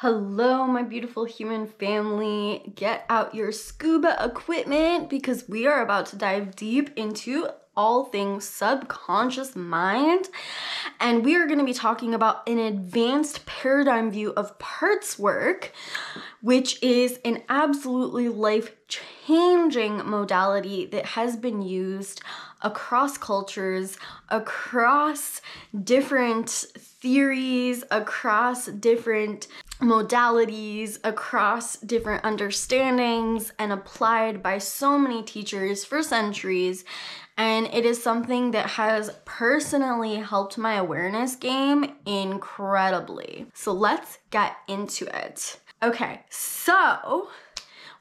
Hello, my beautiful human family. Get out your scuba equipment because we are about to dive deep into all things subconscious mind. And we are going to be talking about an advanced paradigm view of parts work, which is an absolutely life changing modality that has been used across cultures, across different theories, across different modalities across different understandings and applied by so many teachers for centuries. And it is something that has personally helped my awareness game incredibly. So let's get into it. Okay, so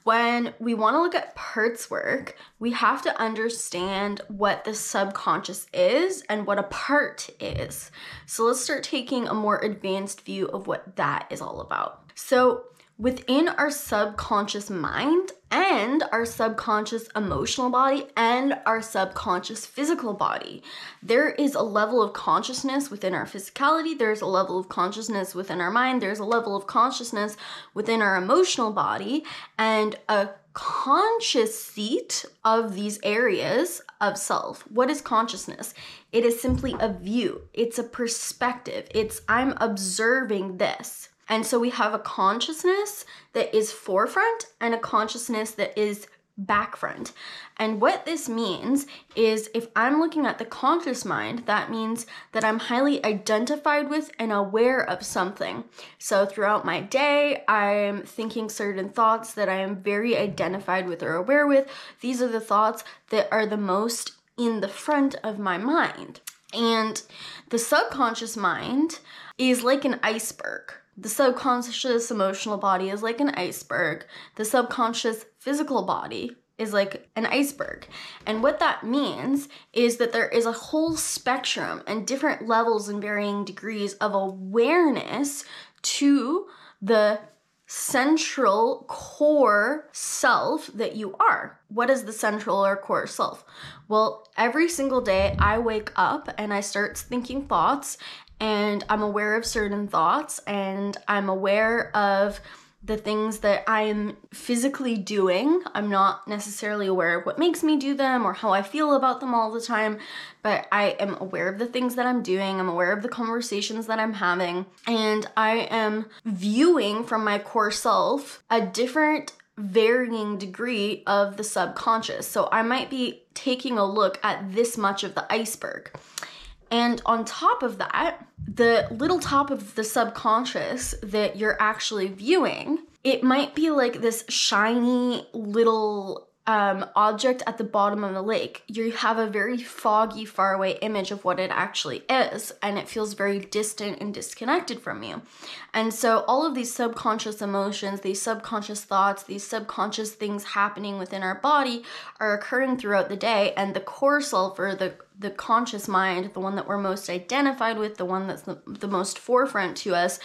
when we want to look at parts work, we have to understand what the subconscious is and what a part is. So let's start taking a more advanced view of what that is all about. So, within our subconscious mind and our subconscious emotional body and our subconscious physical body. There is a level of consciousness within our physicality, there's a level of consciousness within our mind, there's a level of consciousness within our emotional body, and a conscious seat of these areas of self. What is consciousness? It is simply a view, it's a perspective, it's I'm observing this. And so we have a consciousness that is forefront and a consciousness that is back front. And what this means is if I'm looking at the conscious mind, that means that I'm highly identified with and aware of something. So throughout my day, I'm thinking certain thoughts that I am very identified with or aware with. These are the thoughts that are the most in the front of my mind. And the subconscious mind is like an iceberg. The subconscious emotional body is like an iceberg. The subconscious physical body is like an iceberg. And what that means is that there is a whole spectrum and different levels and varying degrees of awareness to the central core self that you are. What is the central or core self? Well, every single day I wake up and I start thinking thoughts and I'm aware of certain thoughts and I'm aware of the things that I'm physically doing. I'm not necessarily aware of what makes me do them or how I feel about them all the time, but I am aware of the things that I'm doing. I'm aware of the conversations that I'm having, and I am viewing from my core self a different varying degree of the subconscious. So I might be taking a look at this much of the iceberg. And on top of that, the little top of the subconscious that you're actually viewing, it might be like this shiny little um, object at the bottom of the lake, you have a very foggy, faraway image of what it actually is, and it feels very distant and disconnected from you. And so, all of these subconscious emotions, these subconscious thoughts, these subconscious things happening within our body are occurring throughout the day, and the core self or the the conscious mind, the one that we're most identified with, the one that's the, the most forefront to us,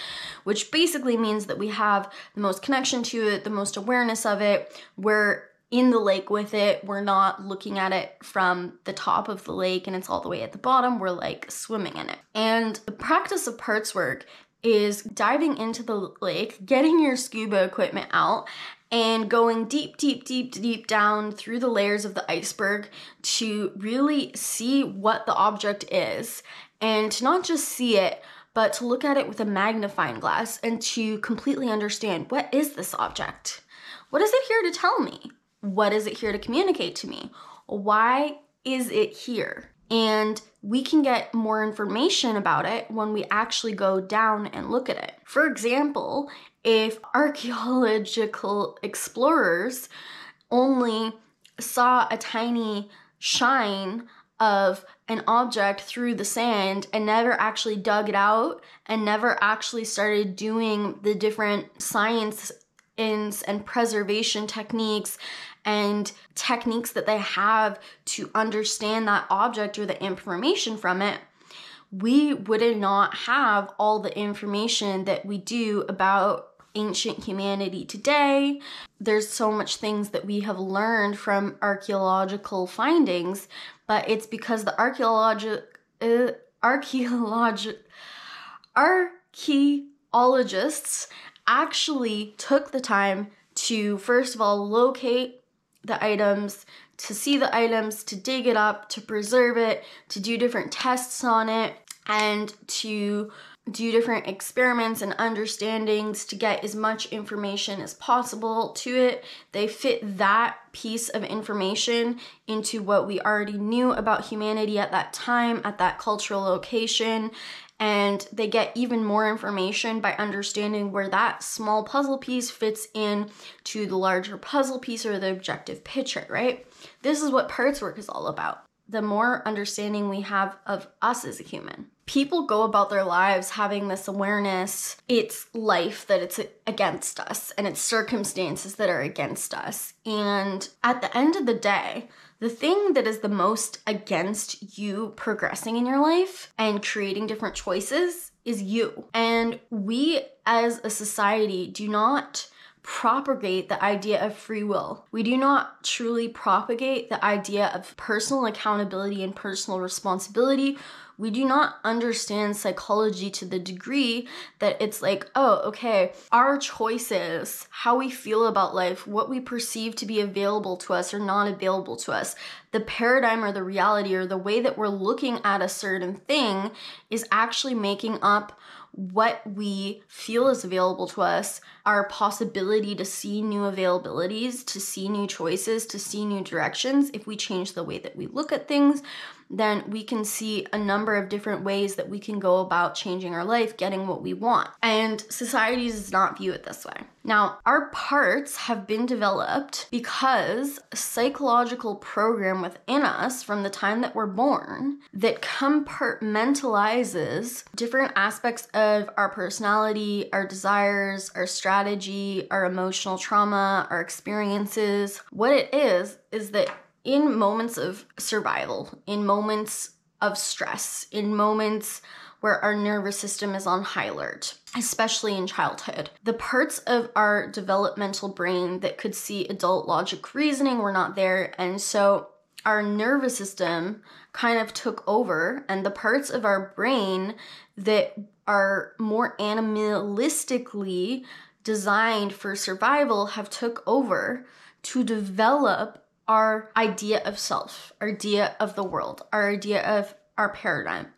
which basically means that we have the most connection to it, the most awareness of it. We're in the lake with it. We're not looking at it from the top of the lake and it's all the way at the bottom. We're like swimming in it. And the practice of parts work is diving into the lake, getting your scuba equipment out, and going deep, deep, deep, deep down through the layers of the iceberg to really see what the object is and to not just see it, but to look at it with a magnifying glass and to completely understand what is this object? What is it here to tell me? What is it here to communicate to me? Why is it here? And we can get more information about it when we actually go down and look at it. For example, if archaeological explorers only saw a tiny shine of an object through the sand and never actually dug it out and never actually started doing the different science and preservation techniques and techniques that they have to understand that object or the information from it, we would not have all the information that we do about ancient humanity today. There's so much things that we have learned from archaeological findings, but it's because the archaeological uh, archaeologists actually took the time to first of all locate the items, to see the items, to dig it up, to preserve it, to do different tests on it, and to do different experiments and understandings to get as much information as possible to it. They fit that piece of information into what we already knew about humanity at that time, at that cultural location, and they get even more information by understanding where that small puzzle piece fits in to the larger puzzle piece or the objective picture, right? This is what parts work is all about. The more understanding we have of us as a human. People go about their lives having this awareness it's life that it's against us and it's circumstances that are against us. And at the end of the day, the thing that is the most against you progressing in your life and creating different choices is you. And we as a society do not propagate the idea of free will. We do not truly propagate the idea of personal accountability and personal responsibility we do not understand psychology to the degree that it's like, oh, okay, our choices, how we feel about life, what we perceive to be available to us or not available to us, the paradigm or the reality or the way that we're looking at a certain thing is actually making up what we feel is available to us, our possibility to see new availabilities, to see new choices, to see new directions if we change the way that we look at things then we can see a number of different ways that we can go about changing our life, getting what we want. And society does not view it this way. Now, our parts have been developed because a psychological program within us from the time that we're born that compartmentalizes different aspects of our personality, our desires, our strategy, our emotional trauma, our experiences. What it is, is that in moments of survival, in moments of stress, in moments where our nervous system is on high alert, especially in childhood. The parts of our developmental brain that could see adult logic reasoning were not there, and so our nervous system kind of took over, and the parts of our brain that are more animalistically designed for survival have took over to develop our idea of self, our idea of the world, our idea of our paradigm.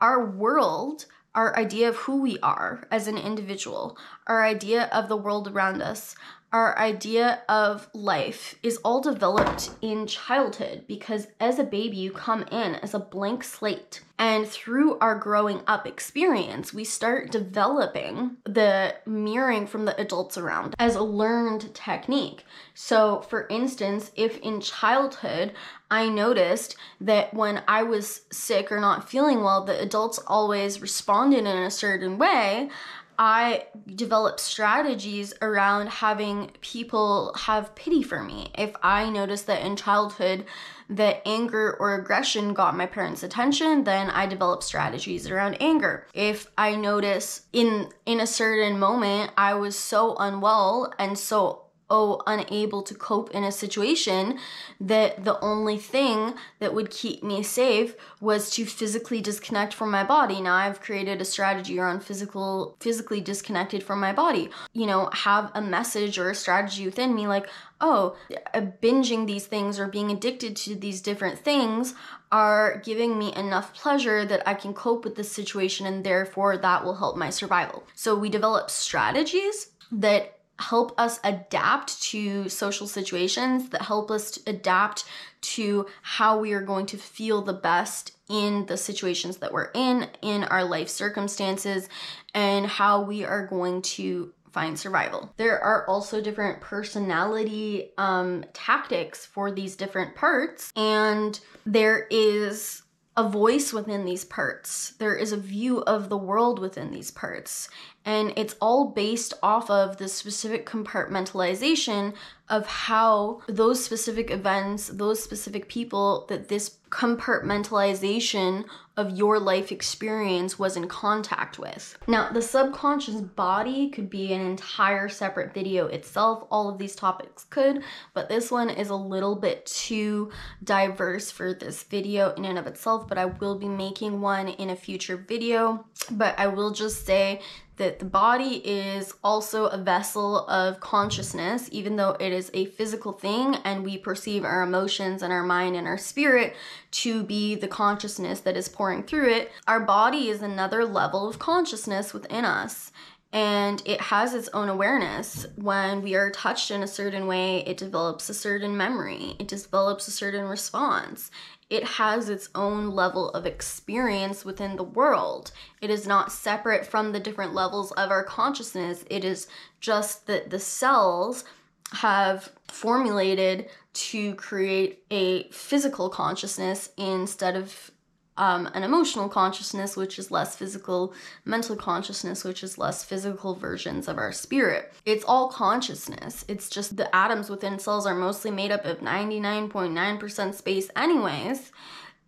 Our world, our idea of who we are as an individual, our idea of the world around us, our idea of life is all developed in childhood because as a baby, you come in as a blank slate. And through our growing up experience, we start developing the mirroring from the adults around as a learned technique. So, for instance, if in childhood I noticed that when I was sick or not feeling well, the adults always responded in a certain way, I develop strategies around having people have pity for me. If I notice that in childhood that anger or aggression got my parents' attention, then I develop strategies around anger. If I notice in in a certain moment I was so unwell and so oh unable to cope in a situation that the only thing that would keep me safe was to physically disconnect from my body now i've created a strategy around physical physically disconnected from my body you know have a message or a strategy within me like oh uh, binging these things or being addicted to these different things are giving me enough pleasure that I can cope with this situation and therefore that will help my survival. So we develop strategies that help us adapt to social situations, that help us adapt to how we are going to feel the best in the situations that we're in, in our life circumstances, and how we are going to find survival. There are also different personality um, tactics for these different parts, and there is a voice within these parts. There is a view of the world within these parts. And it's all based off of the specific compartmentalization of how those specific events, those specific people that this compartmentalization of your life experience was in contact with. Now, the subconscious body could be an entire separate video itself. All of these topics could, but this one is a little bit too diverse for this video in and of itself, but I will be making one in a future video. But I will just say that the body is also a vessel of consciousness, even though it is a physical thing and we perceive our emotions and our mind and our spirit to be the consciousness that is pouring through it. Our body is another level of consciousness within us. And it has its own awareness. When we are touched in a certain way, it develops a certain memory, it develops a certain response it has its own level of experience within the world. It is not separate from the different levels of our consciousness. It is just that the cells have formulated to create a physical consciousness instead of um, an emotional consciousness, which is less physical, mental consciousness, which is less physical versions of our spirit. It's all consciousness. It's just the atoms within cells are mostly made up of 99.9% space, anyways,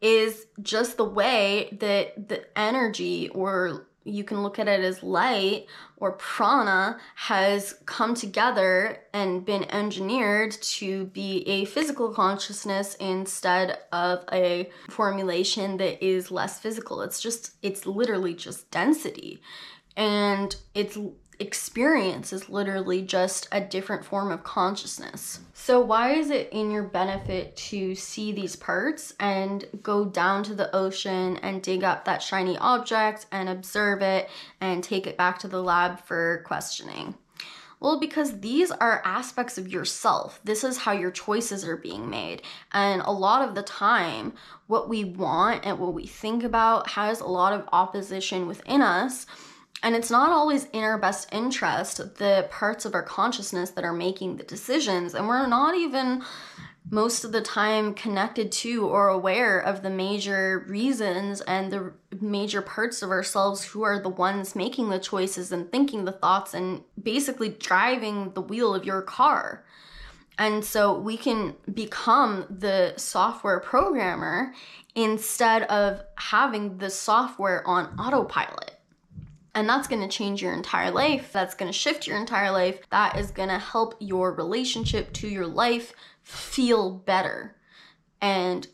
is just the way that the energy or you can look at it as light or prana has come together and been engineered to be a physical consciousness instead of a formulation that is less physical. It's just, it's literally just density. And it's experience is literally just a different form of consciousness. So, why is it in your benefit to see these parts and go down to the ocean and dig up that shiny object and observe it and take it back to the lab for questioning? Well, because these are aspects of yourself. This is how your choices are being made. And a lot of the time, what we want and what we think about has a lot of opposition within us and it's not always in our best interest, the parts of our consciousness that are making the decisions. And we're not even most of the time connected to or aware of the major reasons and the major parts of ourselves who are the ones making the choices and thinking the thoughts and basically driving the wheel of your car. And so we can become the software programmer instead of having the software on autopilot. And that's gonna change your entire life. That's gonna shift your entire life. That is gonna help your relationship to your life feel better. And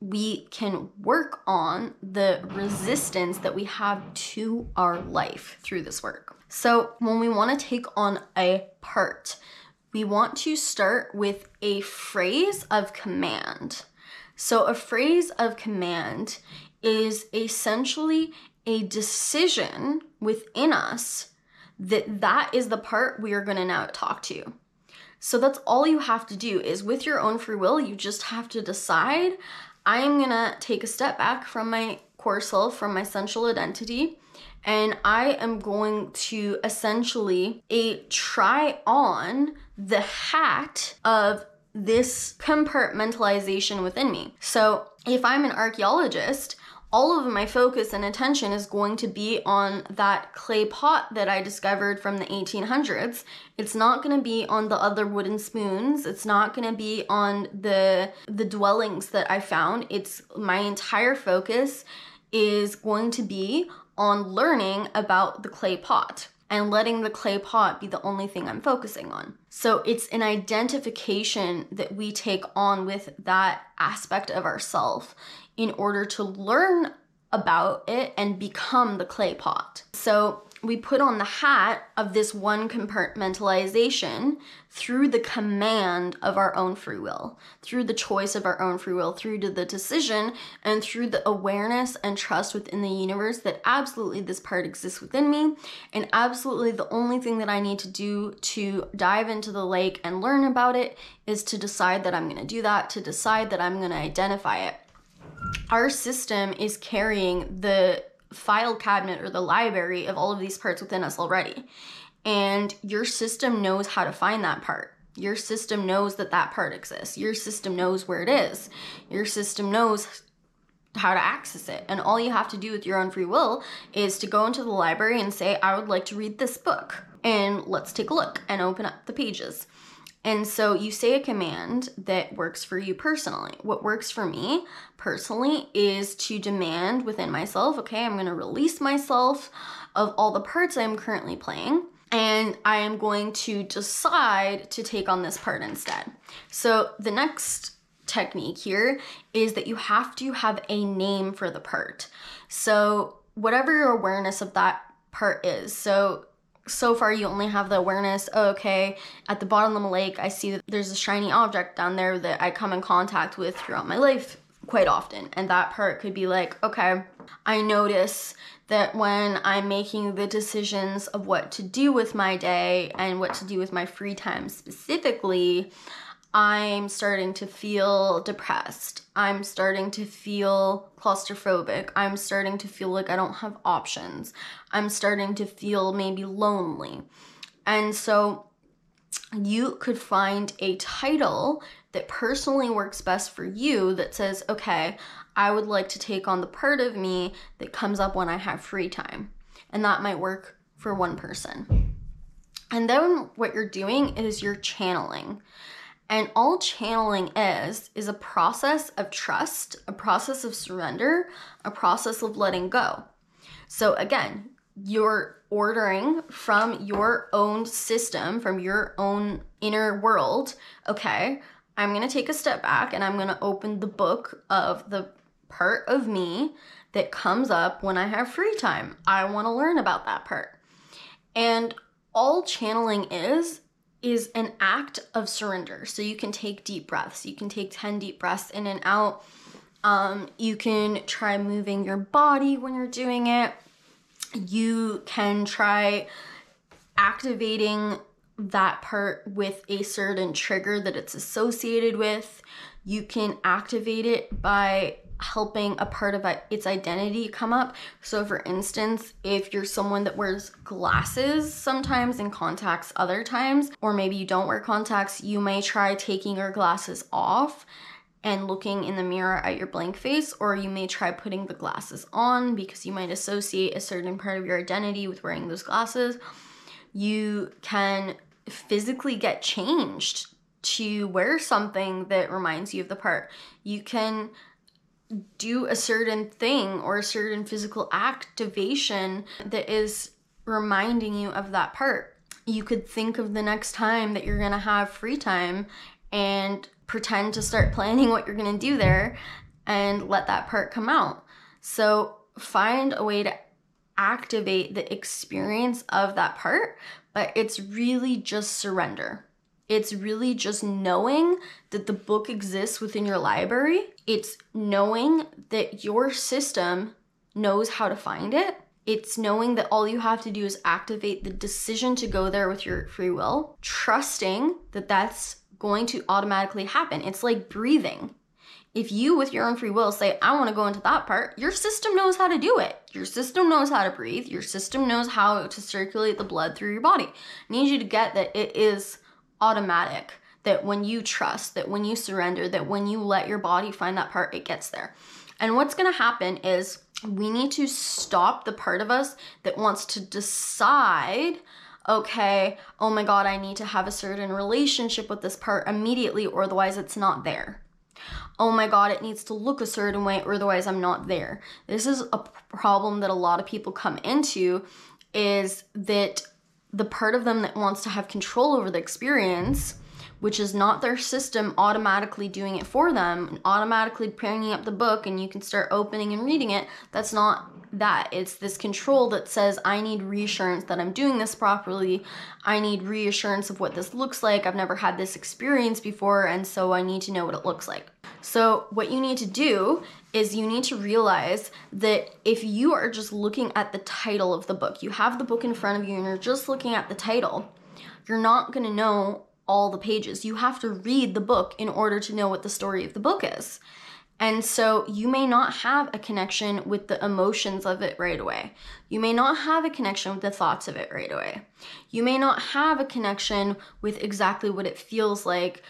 we can work on the resistance that we have to our life through this work. So, when we want to take on a part, we want to start with a phrase of command. So, a phrase of command is essentially a decision within us that that is the part we are going to now talk to. So that's all you have to do is with your own free will, you just have to decide I'm going to take a step back from my core self, from my central identity, and I am going to essentially a try on the hat of this compartmentalization within me. So, if I'm an archaeologist, all of my focus and attention is going to be on that clay pot that I discovered from the 1800s. It's not going to be on the other wooden spoons. It's not going to be on the the dwellings that I found. It's my entire focus is going to be on learning about the clay pot and letting the clay pot be the only thing I'm focusing on. So it's an identification that we take on with that aspect of ourself in order to learn about it and become the clay pot. So we put on the hat of this one compartmentalization through the command of our own free will, through the choice of our own free will, through to the decision, and through the awareness and trust within the universe that absolutely this part exists within me, and absolutely the only thing that I need to do to dive into the lake and learn about it is to decide that I'm gonna do that, to decide that I'm gonna identify it our system is carrying the file cabinet or the library of all of these parts within us already. And your system knows how to find that part. Your system knows that that part exists. Your system knows where it is. Your system knows how to access it. And all you have to do with your own free will is to go into the library and say, I would like to read this book. And let's take a look and open up the pages. And so you say a command that works for you personally. What works for me personally is to demand within myself, okay, I'm going to release myself of all the parts I'm currently playing and I am going to decide to take on this part instead. So the next technique here is that you have to have a name for the part. So whatever your awareness of that part is. So so far you only have the awareness oh, okay at the bottom of the lake i see that there's a shiny object down there that i come in contact with throughout my life quite often. And that part could be like okay i notice that when i'm making the decisions of what to do with my day and what to do with my free time specifically I'm starting to feel depressed. I'm starting to feel claustrophobic. I'm starting to feel like I don't have options. I'm starting to feel maybe lonely. And so you could find a title that personally works best for you that says, okay, I would like to take on the part of me that comes up when I have free time. And that might work for one person. And then what you're doing is you're channeling. And all channeling is, is a process of trust, a process of surrender, a process of letting go. So again, you're ordering from your own system, from your own inner world, okay, I'm gonna take a step back and I'm gonna open the book of the part of me that comes up when I have free time. I wanna learn about that part. And all channeling is, is an act of surrender. So you can take deep breaths. You can take 10 deep breaths in and out. Um, you can try moving your body when you're doing it. You can try activating that part with a certain trigger that it's associated with. You can activate it by helping a part of its identity come up. So, for instance, if you're someone that wears glasses sometimes and contacts other times, or maybe you don't wear contacts, you may try taking your glasses off and looking in the mirror at your blank face, or you may try putting the glasses on because you might associate a certain part of your identity with wearing those glasses. You can physically get changed to wear something that reminds you of the part. You can do a certain thing or a certain physical activation that is reminding you of that part. You could think of the next time that you're gonna have free time and pretend to start planning what you're gonna do there and let that part come out. So find a way to activate the experience of that part, but it's really just surrender. It's really just knowing that the book exists within your library. It's knowing that your system knows how to find it. It's knowing that all you have to do is activate the decision to go there with your free will, trusting that that's going to automatically happen. It's like breathing. If you, with your own free will, say, I want to go into that part, your system knows how to do it. Your system knows how to breathe. Your system knows how to circulate the blood through your body. I need you to get that it is automatic that when you trust, that when you surrender, that when you let your body find that part, it gets there. And what's gonna happen is we need to stop the part of us that wants to decide, okay, oh my God, I need to have a certain relationship with this part immediately, or otherwise it's not there. Oh my God, it needs to look a certain way, or otherwise I'm not there. This is a problem that a lot of people come into is that the part of them that wants to have control over the experience, which is not their system automatically doing it for them, automatically bringing up the book and you can start opening and reading it, that's not that. It's this control that says, I need reassurance that I'm doing this properly. I need reassurance of what this looks like. I've never had this experience before, and so I need to know what it looks like. So, what you need to do is you need to realize that if you are just looking at the title of the book, you have the book in front of you and you're just looking at the title, you're not going to know all the pages. You have to read the book in order to know what the story of the book is. And so you may not have a connection with the emotions of it right away. You may not have a connection with the thoughts of it right away. You may not have a connection with exactly what it feels like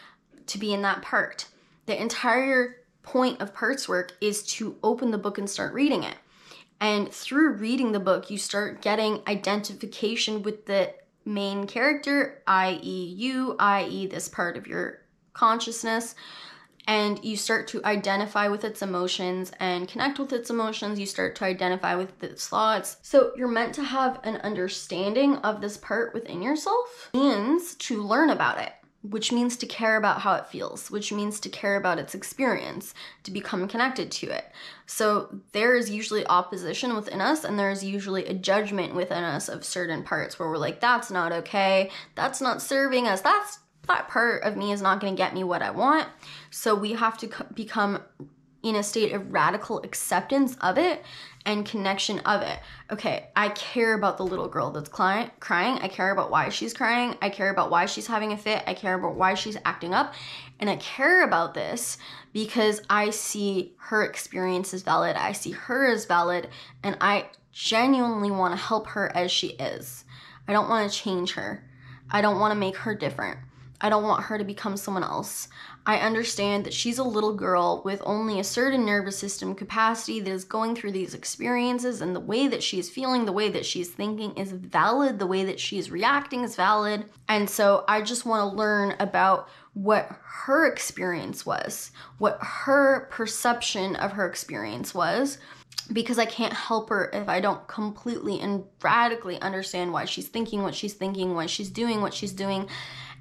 to be in that part the entire point of parts work is to open the book and start reading it. And through reading the book, you start getting identification with the main character, i.e., you, i.e., this part of your consciousness. And you start to identify with its emotions and connect with its emotions. You start to identify with its thoughts. So, you're meant to have an understanding of this part within yourself, means to learn about it which means to care about how it feels, which means to care about its experience, to become connected to it. So there is usually opposition within us, and there's usually a judgment within us of certain parts where we're like, that's not okay, that's not serving us, that's that part of me is not going to get me what I want. So we have to become in a state of radical acceptance of it and connection of it. Okay, I care about the little girl that's crying. I care about why she's crying. I care about why she's having a fit. I care about why she's acting up. And I care about this because I see her experience as valid. I see her as valid and I genuinely want to help her as she is. I don't want to change her. I don't want to make her different. I don't want her to become someone else. I understand that she's a little girl with only a certain nervous system capacity that is going through these experiences, and the way that she's feeling, the way that she's thinking is valid, the way that she's reacting is valid. And so I just want to learn about what her experience was, what her perception of her experience was, because I can't help her if I don't completely and radically understand why she's thinking what she's thinking, why she's doing what she's doing.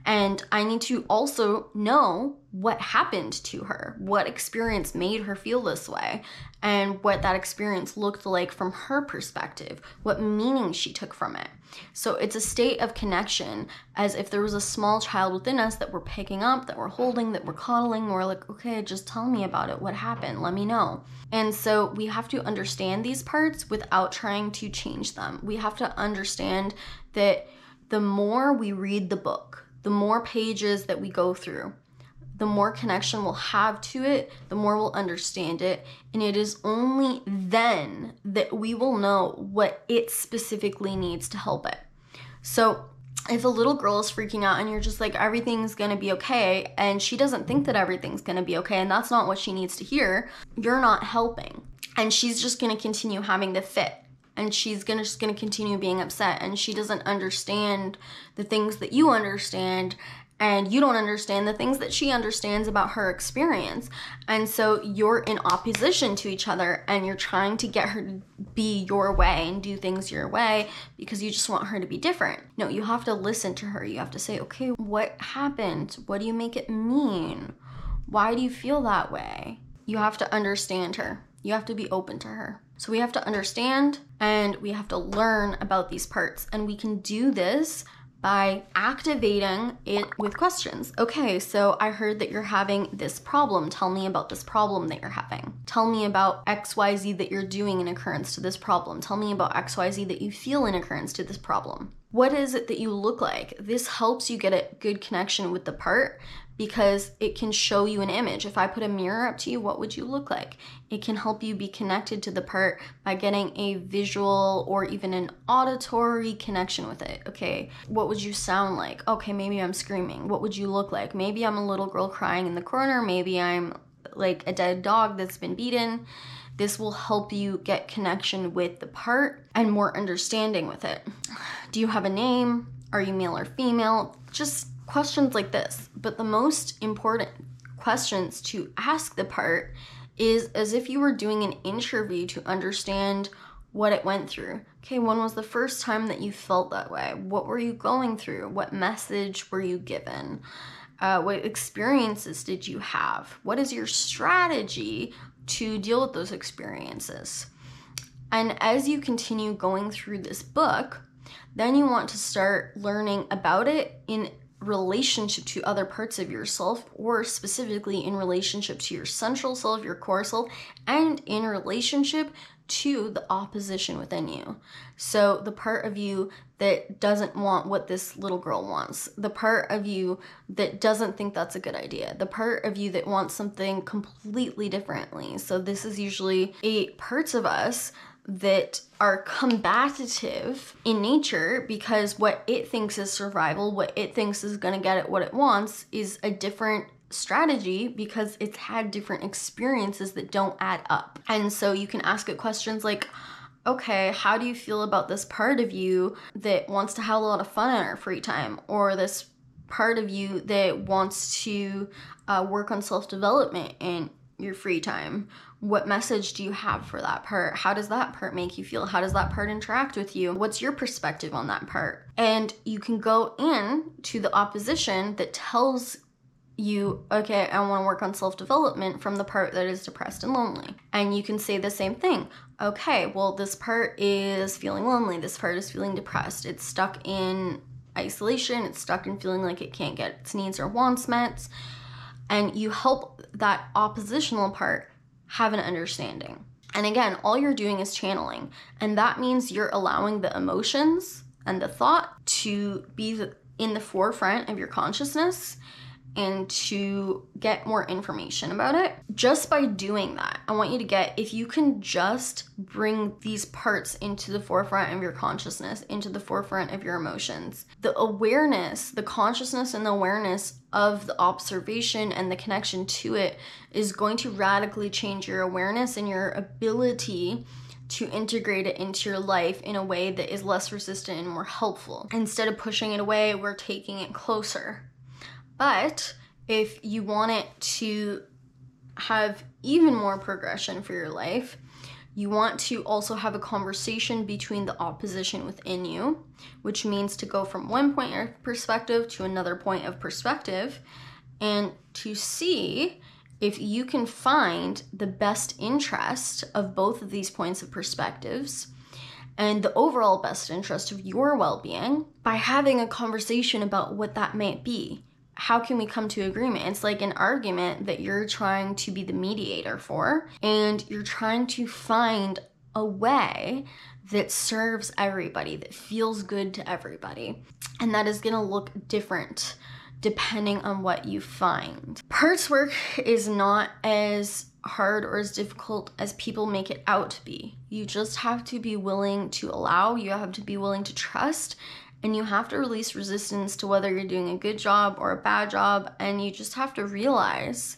And I need to also know what happened to her, what experience made her feel this way, and what that experience looked like from her perspective, what meaning she took from it. So it's a state of connection as if there was a small child within us that we're picking up, that we're holding, that we're coddling. We're like, okay, just tell me about it. What happened? Let me know. And so we have to understand these parts without trying to change them. We have to understand that the more we read the book, the more pages that we go through, the more connection we'll have to it, the more we'll understand it. And it is only then that we will know what it specifically needs to help it. So, if a little girl is freaking out and you're just like, everything's gonna be okay, and she doesn't think that everything's gonna be okay, and that's not what she needs to hear, you're not helping. And she's just gonna continue having the fit and she's gonna just gonna continue being upset and she doesn't understand the things that you understand and you don't understand the things that she understands about her experience. And so you're in opposition to each other and you're trying to get her to be your way and do things your way because you just want her to be different. No, you have to listen to her. You have to say, okay, what happened? What do you make it mean? Why do you feel that way? You have to understand her. You have to be open to her. So we have to understand and we have to learn about these parts. And we can do this by activating it with questions. Okay, so I heard that you're having this problem. Tell me about this problem that you're having. Tell me about XYZ that you're doing in occurrence to this problem. Tell me about XYZ that you feel in occurrence to this problem. What is it that you look like? This helps you get a good connection with the part because it can show you an image. If I put a mirror up to you, what would you look like? It can help you be connected to the part by getting a visual or even an auditory connection with it. Okay, what would you sound like? Okay, maybe I'm screaming. What would you look like? Maybe I'm a little girl crying in the corner. Maybe I'm like a dead dog that's been beaten. This will help you get connection with the part and more understanding with it. Do you have a name? Are you male or female? Just questions like this. But the most important questions to ask the part is as if you were doing an interview to understand what it went through. Okay, when was the first time that you felt that way? What were you going through? What message were you given? Uh, what experiences did you have? What is your strategy to deal with those experiences? And as you continue going through this book, then you want to start learning about it in relationship to other parts of yourself, or specifically in relationship to your central self, your core self, and in relationship to the opposition within you. So, the part of you that doesn't want what this little girl wants, the part of you that doesn't think that's a good idea, the part of you that wants something completely differently. So, this is usually eight parts of us that are combative in nature because what it thinks is survival, what it thinks is going to get it what it wants, is a different strategy because it's had different experiences that don't add up. And so you can ask it questions like, okay, how do you feel about this part of you that wants to have a lot of fun in our free time? Or this part of you that wants to uh, work on self development in your free time? What message do you have for that part? How does that part make you feel? How does that part interact with you? What's your perspective on that part? And you can go in to the opposition that tells you, okay, I want to work on self development from the part that is depressed and lonely. And you can say the same thing. Okay, well, this part is feeling lonely. This part is feeling depressed. It's stuck in isolation. It's stuck in feeling like it can't get its needs or wants met. And you help that oppositional part have an understanding. And again, all you're doing is channeling. And that means you're allowing the emotions and the thought to be in the forefront of your consciousness and to get more information about it. Just by doing that, I want you to get, if you can just bring these parts into the forefront of your consciousness, into the forefront of your emotions, the awareness, the consciousness and the awareness of the observation and the connection to it is going to radically change your awareness and your ability to integrate it into your life in a way that is less resistant and more helpful. Instead of pushing it away, we're taking it closer. But if you want it to have even more progression for your life, you want to also have a conversation between the opposition within you, which means to go from one point of perspective to another point of perspective and to see if you can find the best interest of both of these points of perspectives and the overall best interest of your well being by having a conversation about what that might be how can we come to agreement? It's like an argument that you're trying to be the mediator for, and you're trying to find a way that serves everybody, that feels good to everybody. And that is gonna look different depending on what you find. Parts work is not as hard or as difficult as people make it out to be. You just have to be willing to allow, you have to be willing to trust, and you have to release resistance to whether you're doing a good job or a bad job. And you just have to realize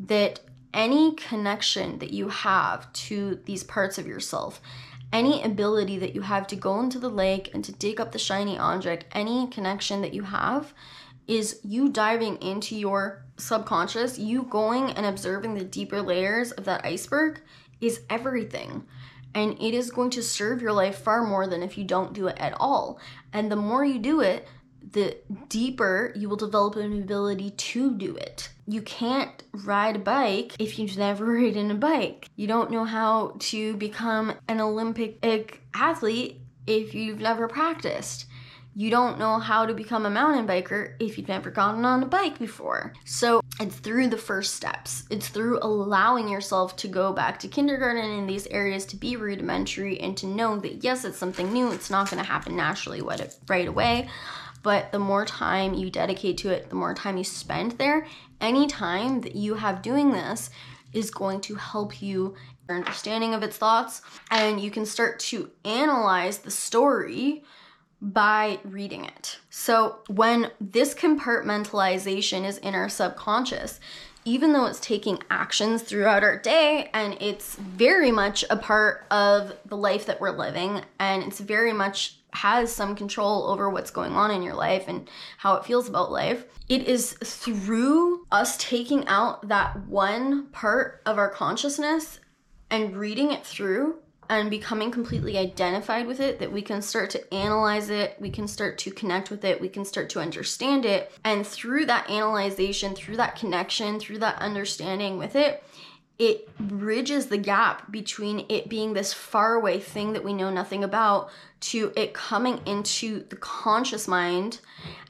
that any connection that you have to these parts of yourself, any ability that you have to go into the lake and to dig up the shiny object, any connection that you have is you diving into your subconscious, you going and observing the deeper layers of that iceberg is everything and it is going to serve your life far more than if you don't do it at all. And the more you do it, the deeper you will develop an ability to do it. You can't ride a bike if you've never ridden a bike. You don't know how to become an Olympic athlete if you've never practiced. You don't know how to become a mountain biker if you've never gotten on a bike before. So it's through the first steps. It's through allowing yourself to go back to kindergarten in these areas to be rudimentary and to know that yes, it's something new. It's not going to happen naturally right away. But the more time you dedicate to it, the more time you spend there, any time that you have doing this is going to help you your understanding of its thoughts and you can start to analyze the story by reading it. So, when this compartmentalization is in our subconscious, even though it's taking actions throughout our day and it's very much a part of the life that we're living and it's very much has some control over what's going on in your life and how it feels about life. It is through us taking out that one part of our consciousness and reading it through and becoming completely identified with it that we can start to analyze it, we can start to connect with it, we can start to understand it. And through that analyzation, through that connection, through that understanding with it, it bridges the gap between it being this faraway thing that we know nothing about to it coming into the conscious mind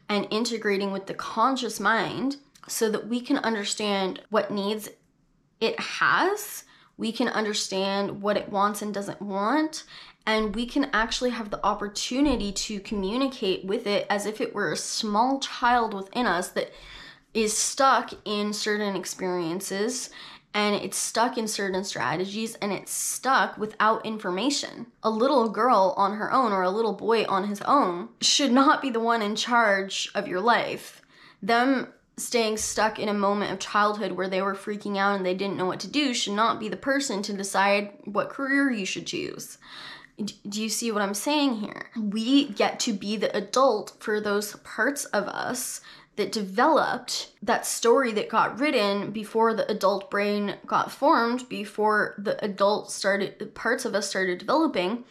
and integrating with the conscious mind so that we can understand what needs it has we can understand what it wants and doesn't want, and we can actually have the opportunity to communicate with it as if it were a small child within us that is stuck in certain experiences and it's stuck in certain strategies and it's stuck without information. A little girl on her own or a little boy on his own should not be the one in charge of your life. Them staying stuck in a moment of childhood where they were freaking out and they didn't know what to do should not be the person to decide what career you should choose. Do you see what I'm saying here? We get to be the adult for those parts of us that developed that story that got written before the adult brain got formed, before the adult started, parts of us started developing,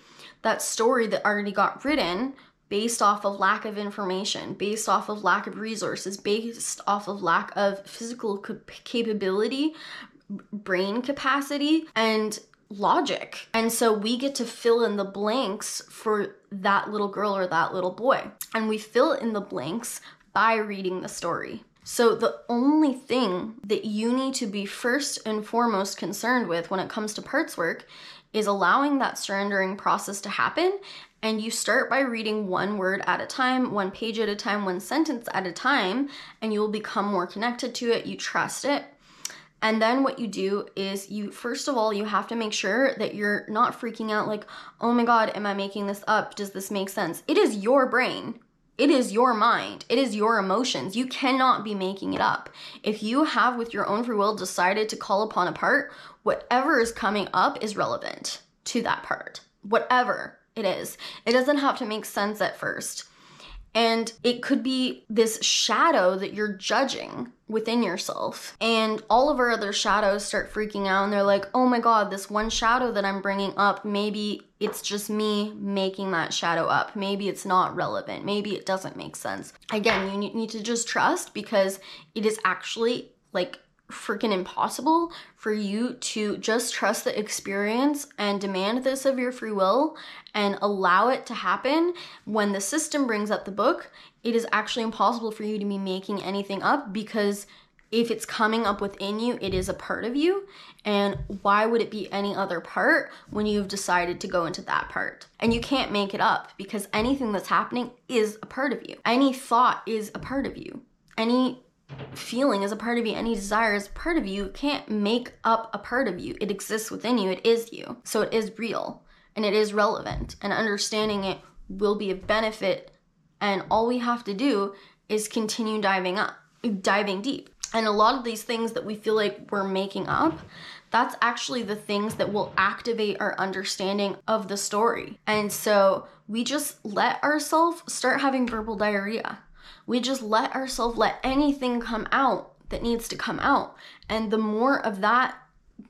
that story that already got written based off of lack of information, based off of lack of resources, based off of lack of physical capability, brain capacity, and logic. And so we get to fill in the blanks for that little girl or that little boy. And we fill in the blanks by reading the story. So, the only thing that you need to be first and foremost concerned with when it comes to parts work is allowing that surrendering process to happen. And you start by reading one word at a time, one page at a time, one sentence at a time, and you will become more connected to it. You trust it. And then what you do is you, first of all, you have to make sure that you're not freaking out like, oh my God, am I making this up? Does this make sense? It is your brain. It is your mind. It is your emotions. You cannot be making it up. If you have, with your own free will, decided to call upon a part, whatever is coming up is relevant to that part. Whatever it is. It doesn't have to make sense at first. And it could be this shadow that you're judging within yourself. And all of our other shadows start freaking out and they're like, oh my God, this one shadow that I'm bringing up, maybe it's just me making that shadow up. Maybe it's not relevant. Maybe it doesn't make sense. Again, you need to just trust because it is actually like freaking impossible for you to just trust the experience and demand this of your free will and allow it to happen. When the system brings up the book it is actually impossible for you to be making anything up because if it's coming up within you it is a part of you. And why would it be any other part when you've decided to go into that part? And you can't make it up because anything that's happening is a part of you. Any thought is a part of you. Any feeling is a part of you, any desire is part of you. You can't make up a part of you. It exists within you, it is you. So it is real and it is relevant, and understanding it will be a benefit. And all we have to do is continue diving up, diving deep. And a lot of these things that we feel like we're making up, that's actually the things that will activate our understanding of the story. And so we just let ourselves start having verbal diarrhea we just let ourselves let anything come out that needs to come out. And the more of that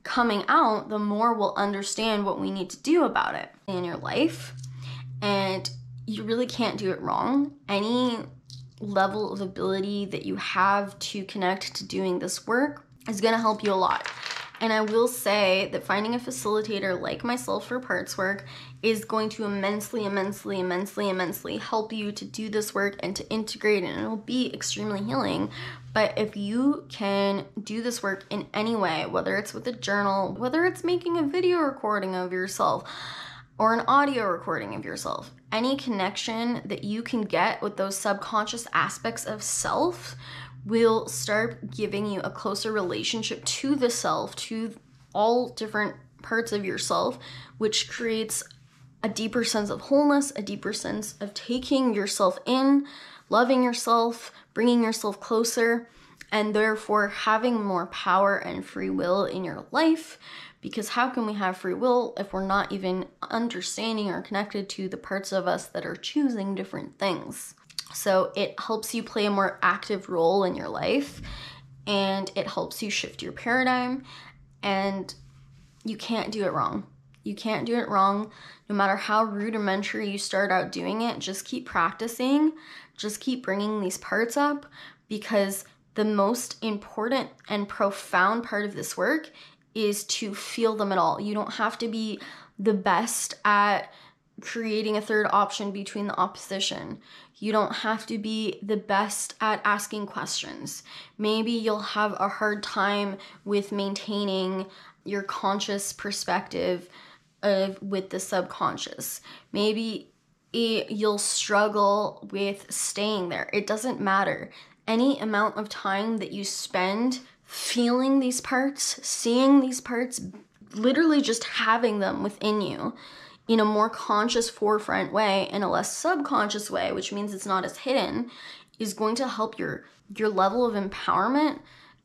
coming out, the more we'll understand what we need to do about it in your life. And you really can't do it wrong. Any level of ability that you have to connect to doing this work is going to help you a lot. And I will say that finding a facilitator like myself for parts work is going to immensely, immensely, immensely, immensely help you to do this work and to integrate, and it'll be extremely healing. But if you can do this work in any way, whether it's with a journal, whether it's making a video recording of yourself, or an audio recording of yourself, any connection that you can get with those subconscious aspects of self will start giving you a closer relationship to the self, to all different parts of yourself, which creates a deeper sense of wholeness, a deeper sense of taking yourself in, loving yourself, bringing yourself closer, and therefore having more power and free will in your life. Because how can we have free will if we're not even understanding or connected to the parts of us that are choosing different things? So it helps you play a more active role in your life and it helps you shift your paradigm and you can't do it wrong. You can't do it wrong no matter how rudimentary you start out doing it. Just keep practicing, just keep bringing these parts up because the most important and profound part of this work is to feel them at all. You don't have to be the best at creating a third option between the opposition. You don't have to be the best at asking questions. Maybe you'll have a hard time with maintaining your conscious perspective of with the subconscious. Maybe it, you'll struggle with staying there. It doesn't matter. Any amount of time that you spend feeling these parts, seeing these parts, literally just having them within you in a more conscious forefront way in a less subconscious way, which means it's not as hidden, is going to help your your level of empowerment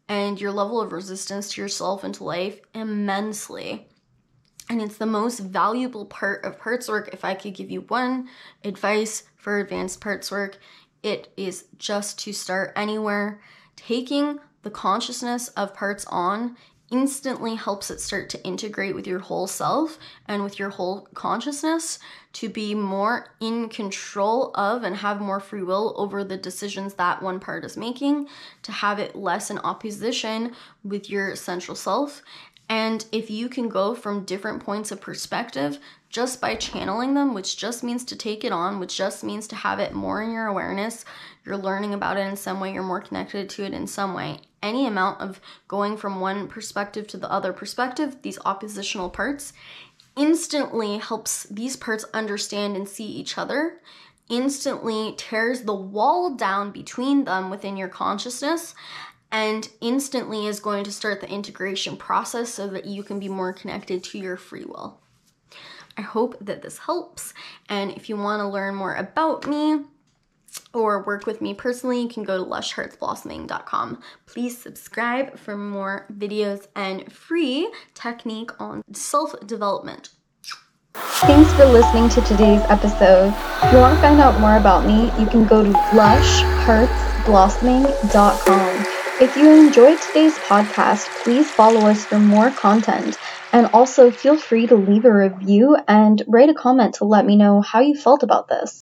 and your level of resistance to yourself and to life immensely. And it's the most valuable part of parts work. If I could give you one advice for advanced parts work, it is just to start anywhere. Taking the consciousness of parts on instantly helps it start to integrate with your whole self and with your whole consciousness to be more in control of and have more free will over the decisions that one part is making, to have it less in opposition with your central self. And if you can go from different points of perspective just by channeling them, which just means to take it on, which just means to have it more in your awareness, you're learning about it in some way, you're more connected to it in some way. Any amount of going from one perspective to the other perspective, these oppositional parts, instantly helps these parts understand and see each other, instantly tears the wall down between them within your consciousness, and instantly is going to start the integration process so that you can be more connected to your free will. I hope that this helps. And if you want to learn more about me, or work with me personally, you can go to lushheartsblossoming.com. Please subscribe for more videos and free technique on self development. Thanks for listening to today's episode. If you want to find out more about me, you can go to lushheartsblossoming.com. If you enjoyed today's podcast, please follow us for more content. And also feel free to leave a review and write a comment to let me know how you felt about this.